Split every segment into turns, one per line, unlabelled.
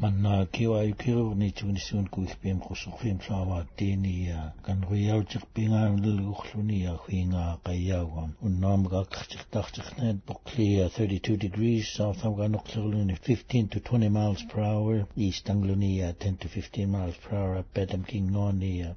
манна кива юкиру ни чунисун куилпиим куссорфиим саава тиния канриаутирпингаамлугорлуния хуингаа кайяаугам уннаамга аккартиртаартирнаат поклия 32 degrees south амганорлерлуни 15 to 20 miles per hour. East anglonia 10 to 15 miles per hour. Bedam kingnonia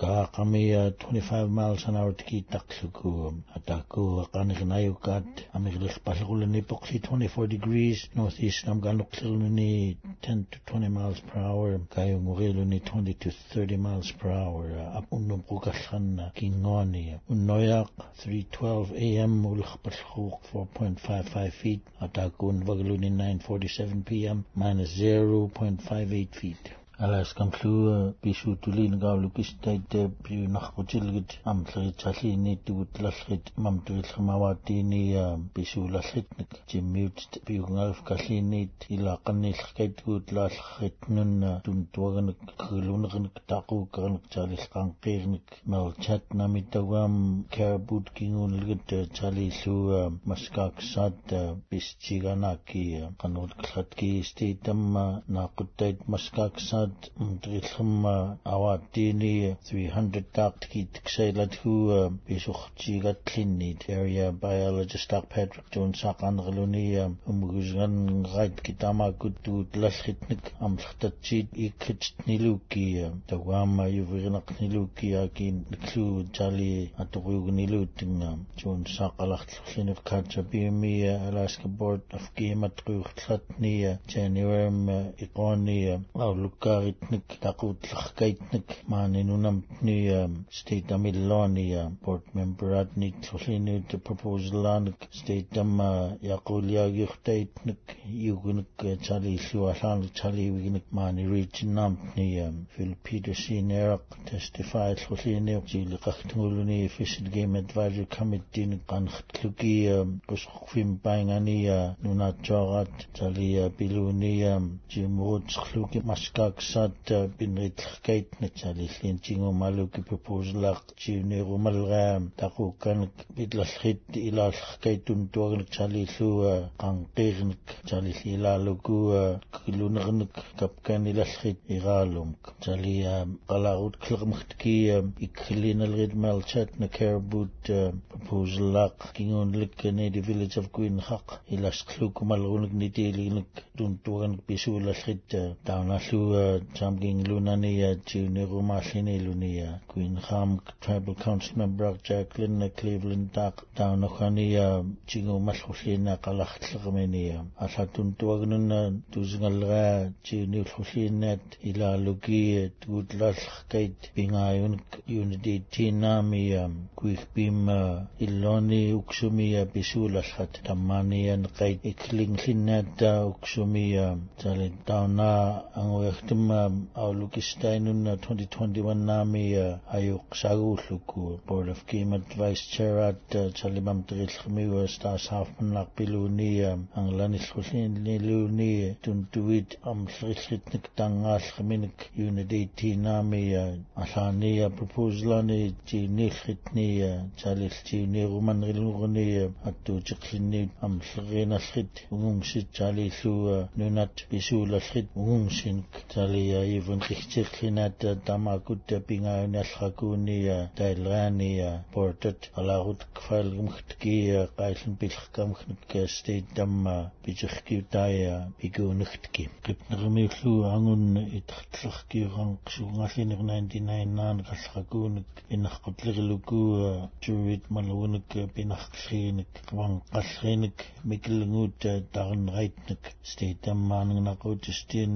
ga qamia 25 miles an hour tiki taqsuku ataku qanirnayukat amirlirpallruluni pokli 24 degrees north east northeast amgaнорлерлуни 10 to 20 miles per hour kayo ngurilo 20 to 30 miles per hour. Uh, Ap unum kukalhan kingoni unnoyak 312 am ulkhpalkhuk 4.55 feet. Atakun vagluni 947 pm minus 0.58 feet алаас камплуу бису тулин гаалукистайт пиу нарпутилгит амтлери таллиини тугутлаллрит имам туиллхмаваатиини бисуулаллитник тиммиут пиунгаалф каллиинниит илааққаннииллеркайт лааллритнун тун туаганак кылунерник таақууккарник таалиллqanqiirnik мелчат намитагуам карбут кингунлгит талииллуу маскааксаат клатки стейтамма наақуттайт маскааксаат at drillhumma awatini 300 taqtikit ksailat hu bisukhtigatlinni area biologist Doug Patrick Jones saqanrluni umgusgan rait kitama kutut lalkhitnik amlkhtatsit ikhtniluki tawama yuvirinaqniluki akin klu jali atuqugnilutinga Jones saqalakhllinif kacha bimi Alaska Board of Game at quyuxtlatni January iqoni awlukka qaritnik taqutlaqkaitnik maaninunamtni state amilloni board member atni tsullinu the proposal anik state am yaquliagiqtaitnik yugunik tsalilluallaarnik tsaliiviginik maani regionamtni Phil Peterson eraq testify tsullinu tiliqaqtunguluni official game advisory committee nik qanxtlugi qusqufim paingani nunatsuaqat tsali biluni jimurutsuqlugi maskaks saat pinritlerkait natsalilliin tingumaluki pupuslaq chiunirumalraam taquukkanek pitlallit ilaallerkaitun tuagnek salillua qanqiirnek salilli ilaalukua kilunernek kapkan ilallit iraalumk saliaam qalarut klermertkiam ikkhlinalrit malchat nakerbut pupuslaq kingunlik the village of Gwynchaq ilasqlukumalrunek nitiilinek tuntuanek pisuulallit taunallu Chamging Lunania Junior Rumashini Lunia Queen Ham Tribal Council Member Jacqueline Cleveland Dark Down Ochania Chingo Mashulina Kalachtlgmenia Asatun Tuagnun Tuzingalra Junior Hulinet Ila Lugi Tudlash Kate Bingayun Unity Tinamia Quick Bim Iloni Uksumia Bisulashat Tamanian Kate Ikling Linet Uksumia Talent Downa Angwechtum um Nima Aulukisteinun 2021 Nami Ayuk Sagulluku Board of Game Advice Chair at Chalimam Trilchmiwa Stas Halfman Lakbiluni Anglanishulin Liluni Tuntuit Am Shrisritnik Tangalchminik Unit 18 Nami Ashania Proposalani Ti Nilchitni Chalilti Niruman Rilurni Atu Chiklini Am Shrinashrit Ungsit Chalilua Nunat Bisulashrit Ungsin Chal pisuulallit ungungsinik chalia even qihtirlinat tamakut pingaunallrakuni tailrani portat alarut kfalgumhtki qailin pilhkamkhnik state tamma pichirkiutaya pikunuhtki qipnermiullu angun itqtlerkiuran qsuungalliner 99 naan qallrakuunik inarqutlerilukku turit malwunik pinarqlriinik wanqallriinik mikilnguut taranraitnik state tammaangnaqutistien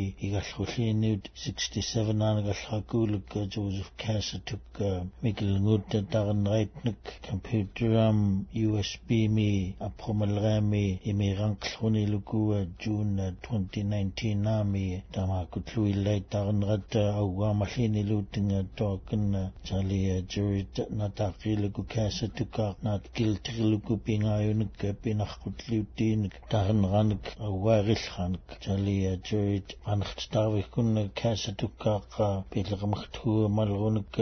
i Kennedy igallhulliniut 67 anagallhakuulukka Joseph Kasa tukka mikilngutta computer am USB mi a apomalrami imiranqlhuni lukua June 2019 nami tama kutluillai taranratta augamallini lutinga toakanna chalia jurit nataqiluku Kasa tukka nat kiltirluku pingayunukka pinarqutliutiinik taranranik augaarillhanik chalia jurit anartitaarvikkunna kaasatukkaaqa pileqamagtuga malrunik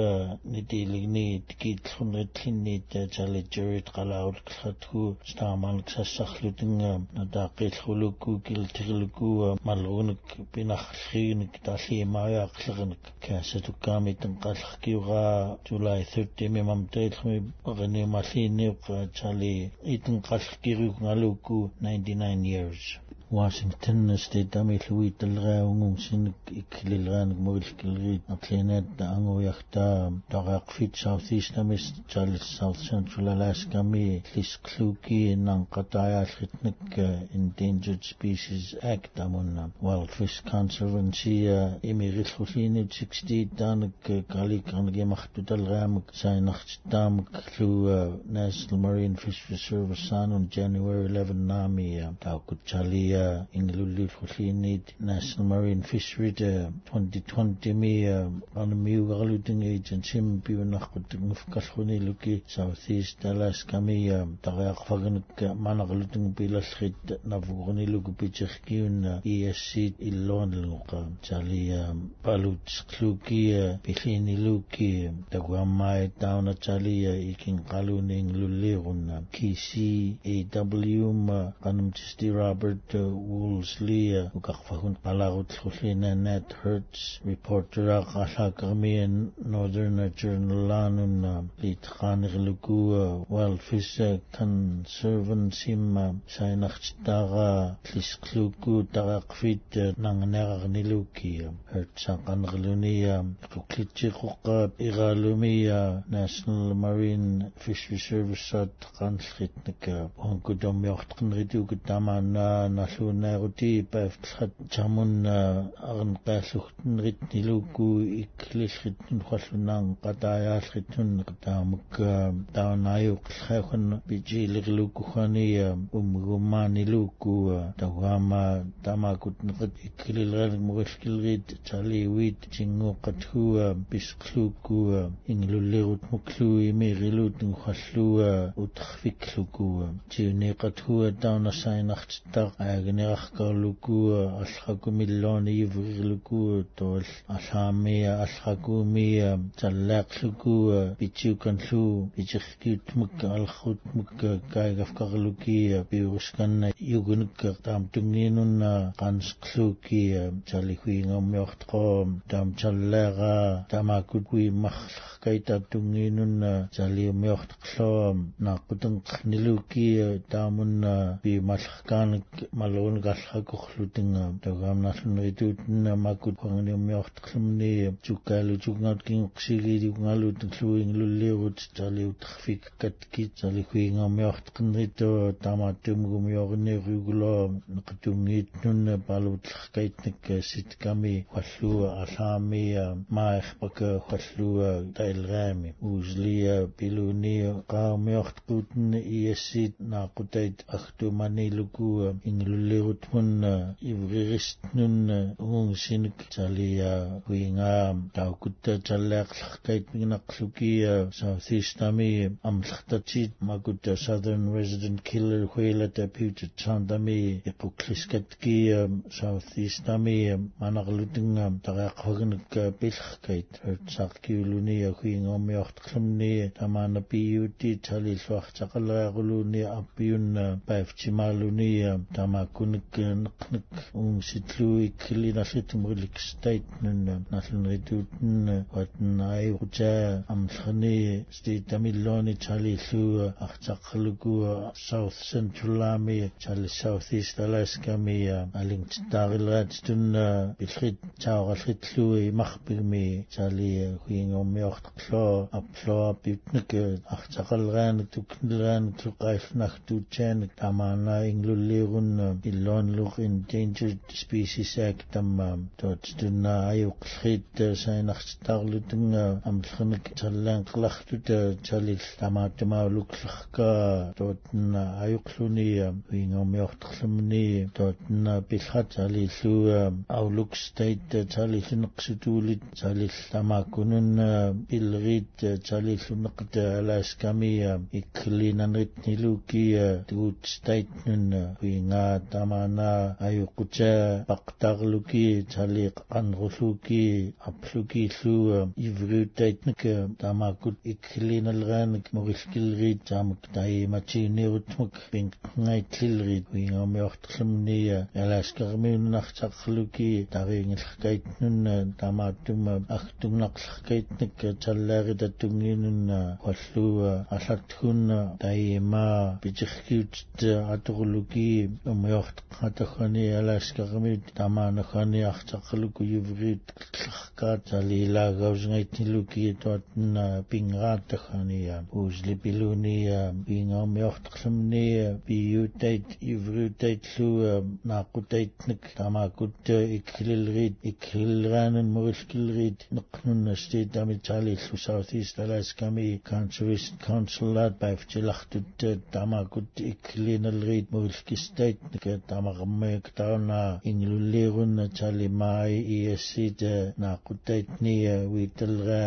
nitiiligni tikiitluneritlинниит tali jurit qalaarutlhatgu staamanik sassarlutinga nataaqillrulukku kilteriluku malrunik pinarriinik тааллиимааяақлериник каасатуккаамитэн қалларкиугаа July 30 мимам тэйлхми паганиумаллиинниуққа чали итэн қалларкиругнгалуукку 99 years Washington State ami llwy dylraungung sin ikililran movilkilri atlenet ango yakta tagaq fit southeast ami Charles South Central Alaska mi liskluki nang qataya khitnik endangered species act amonna wild fish conservancy imi gilhullini 60 danak qalik ange maqtu dylramak sainaxt damak lu National Marine Fish Service on January 11 nami taqut chalia uh, in Lulu Fulini National Marine Fishery the 2020 me on a new Agency me piwanaqqutung luki Southeast Alaska me um, tariaqfagnuk manaqlutung pilallhit navuguni luku pichirkiun ESC illon lunqa tali um, palutskluki pilini luki taguamai tauna tali ikin qaluni lulli KCAW ma qanum tisti Robert Woolsey ukaqfahun qalarutllullina Nat Hertz reportera qallaqarmi Northern Journal lanun litqaanirluku Wild Fish Conservancy ma sainarchitaqa tlisqluku taraqfit nanganerarniluki Hertz qanqaluni quklitchiqqa iralumi National Marine Fishery Service at qanlritnika onkudomyortqinrituku tamana налуунаагути паавтлхат чамун арн qaallugtenrit niluku iklillritnun qallunaang qataayaallritnun taamuk taanayuqllhaakhan bijiilirlukukhani umgumaaniluku tawaama tamakutneqat iklilranik mugallkilrit taliwit tinguqathu pisqluku inglullerut muklu imirilutun qallu utarfikluku tiuniqathu taunassainartittaq агнеаркарлукуа аллакумиллоони иврилукуа тоол аллаамия аллакуумия таллаақлукуа питсиуканлу питсеркиутмук аллахутмук кайгафкарлукия пиурусканна югунукка таам тунгиинунна qanсqлукия талихуингаммиортқоо таам таллаага тамаакукуи марларкайта тунгиинунна талиумиортеқлоо нааққутен qnilukия таамунна пималларкааник малуун галлакорлутинга тагаамнарлунеритуутна макут пангниуммиортерлумни чуккаалу чугнаут кингсигилиунгалут луинглуллиерут талиут трафик каткит талихуингаммиортеқнрито тамааттумгумиорнериугулоо неқатунгиитнунна палуутлеркаитник ситками халлуа алаамия маахпака халлуа тайлраами ууслия пилуния qaamiortquutna iassit naaqutait ахтуманилукуа ингилуллирутмунна иврирistнунна унгсиник талия хуинга таукутта таллаақларкайт мигнақлукия саутистами амлартатит макутта southern resident killer хуилата пиутит сандами эқуклискаткия саутистами манарлутинга тараақхагнакка пилларкайт саақкиулуния хуингоомиортерлумни тамаана пиути талиллуартақалеарулуни арпиунна паавтимаалуни тамаккуник неқник унгситлуи килиналлитумрилик стейт нунна наллунритуутна ватнай уча амлхани ститамиллони чалиллуа артаққалукуа south central ami чали south east alaska ми алингтаарилраат тунна биллрит таоралритлуи марпигми чали хуингоммиортерлоо аплоо питник артақалраанак тукнилраанак туқаиллнах туутсааник тамаана инглуллиерунна illuanluq endangered species act tamma tot tunna ayuqlrit sainartarlutunga amllernik tallaan talil tamaattamaaluklerka tootna ayuqluni uingormiorterlumni tootna pilhat alillu auluk state talilluneqsutuulit talil tamaakkunun pilrit talilluneqt alaskami iklinanrit niluki tuut state nun uinga tamana ayuqquta paqtarluki taliq qanrulluki apluki illu ivriutaitnek tamaakut iklinalraanik morilkilriit taamak taimachiuniurutmuk pinkngaitlilriit uingormiorterlumni аласкермиуннартаққлуки тариингиллеркаитнунна тамааттума ахтугнақлеркаитник таллаарита тунгиинунна холлуа аллаттхунна таима питеркиут аторлуки умиортеққатахани аласкермиут тамаанахани артаққлуку ювриит леркаат талилаагавсгайтнилуки туатна пинграаттахания ууслипилуния пингаармиортеқлумни биютайт ювриутайтлуа нааққутаитник тамаакут иккилилриит иккиллераанан морилкиллриит неқнунна стейтами таалиллу South East Alaska-ми Conservation Consulate баифтилартут тамаакут иккилиналриит морилкистаитник tamaqmayktawna inlulliqunna chalimaay iyasita eh, eh, naqutaytniya wiitalqa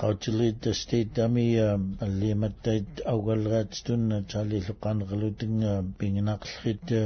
qawchilita staytamiya eh, allimattayt awgalqaatstunna chalilluqanqalutinga pinginaqlqita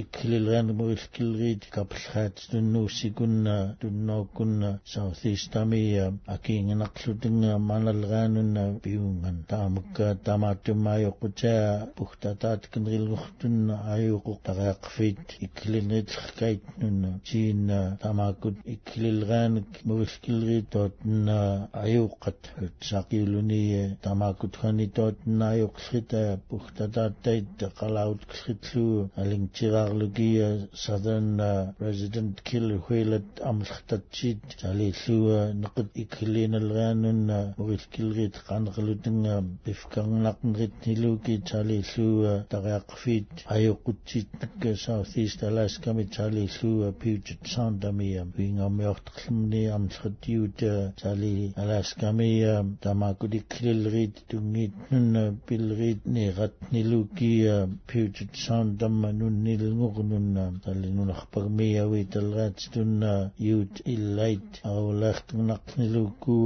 ikkililqan muilkilqit kaplqaatstunna usikunna tunnookunna southeastamiya akiinginaqlutinga manalqaanunna piungan. Taamukka tamaattumaayoqucaa puhtataatkinqilqurtunna ayuqu taqaqfit ikkilinitskait nunna. Chiinna tamakut khani muviskilgii tootna ayuqqat saqiuluniye tamakutkhani tootna ayuqsita puhtataattait qalautkskhitluu alingchirarlugia southern resident kill huilat amlkhtatchit salillua nequt ikkilinilgaanunna muviskilgii tqanqlutinga pifkarnaqnrit niluki salillua taqaqfit ayuqutchit Southeast Alaska mit tali llu a Puget Sound am i am fi'n omiocht llymni am trydiwd tali Alaska mi dama gwdi crilrid dwngid nhw'n bilrid ni gat ni lwgi Puget Sound am nhw'n nil ngwg nhw'n tali nhw'n achbag mi a wi dylgat dwi'n iwd ilaid a wlech dwi'n ac ni lwgw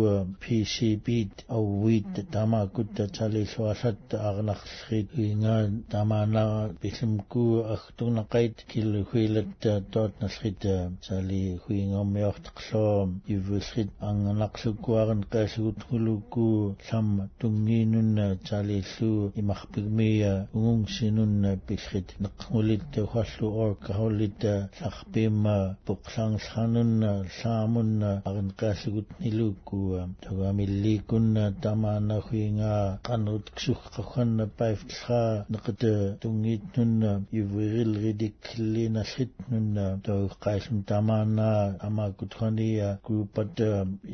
PC byd a wyd dama gwda tali llw alad ag nachllid dwi'n dama na billymgw أختون قيد كل خيلة دوت نسخد سالي خوين أم يختقصوم يفسخد أن نقصك وارن قاسو تخلوكو سم تنجينن سالي سو يمخبق ميا ونسنن بسخد نقولد خسو أورك هولد سخبيما بقسان سخانن سامن أغن قاسو تنلوكو تغامي اللي كنا تمانا خوينا قنوت كسوخ قخن بايف تسخا نقد تنجيتن يفو ವಿರಿಲ್ರಿದಿಕ್ಲಿನ ಸಿಟ್ನುನ್ನ ತೋ ಕಾಯಿಸ್ಮ ತಮಾನ ಅಮ ಕುತ್ಕೊಂಡಿಯ ಗುಪಟ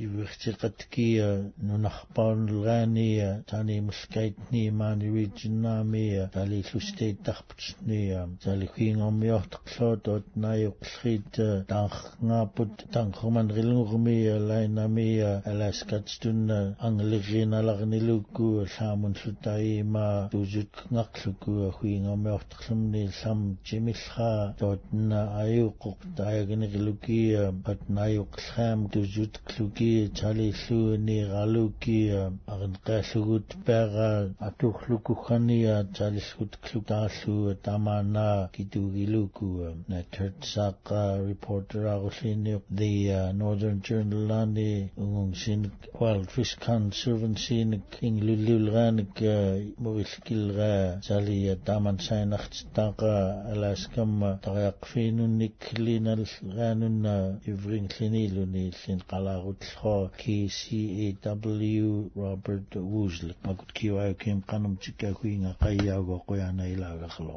ಇವಿರ್ಚಿಕತ್ಕಿಯ ನುನಹಪಾನ್ಲ್ಗಾನಿಯ ತಾನಿ ಮುಸ್ಕೈತ್ನಿ ಮಾನಿವಿಜಿನ್ನಾಮಿಯ ತಾಲಿ ಸುಸ್ತೈತಹಪ್ಚನಿಯ ತಾಲಿ ಕುಯಿಂಗೊಮ್ಯೋಹ್ತಕ್ಸೋತೋತ್ ನಾಯುಕ್ಸ್ರಿತ ತಾಂಖ್ನಾಪುಟ್ ತಾಂಖ್ಮನ್ ರಿಲುಂಗ್ಮಿಯ ಲೈನಮಿಯ ಅಲಾಸ್ಕತ್ಸ್ಟುನ್ನ ಅಂಗ್ಲಿಗಿನಲಗ್ನಿಲುಕು ಸಾಮುನ್ ಸುತ್ತಾಯಿಮ ತುಜುಕ್ ngaqluku huingamyortqlumni sa ayuqoq taayagniqlukia patnaajuqlhaam tuusut kluki talilluuni raluki arin qaallugut paaga atuxlukukhania talillut klutaallu tamana kitugiluku na tertsaqa reporter agulini the northern journal lani ungung sin wild fish conservancy nik inglululganik mobilkilga sali taman sainaxtaqa аласкамма тариақфиинунниккилиналгаанунна ивринглинилуни иллин қалаарутлхо KCAW Robert Woosley макут кивааким канамтиккакуинга қайяуго қуяна илаагарло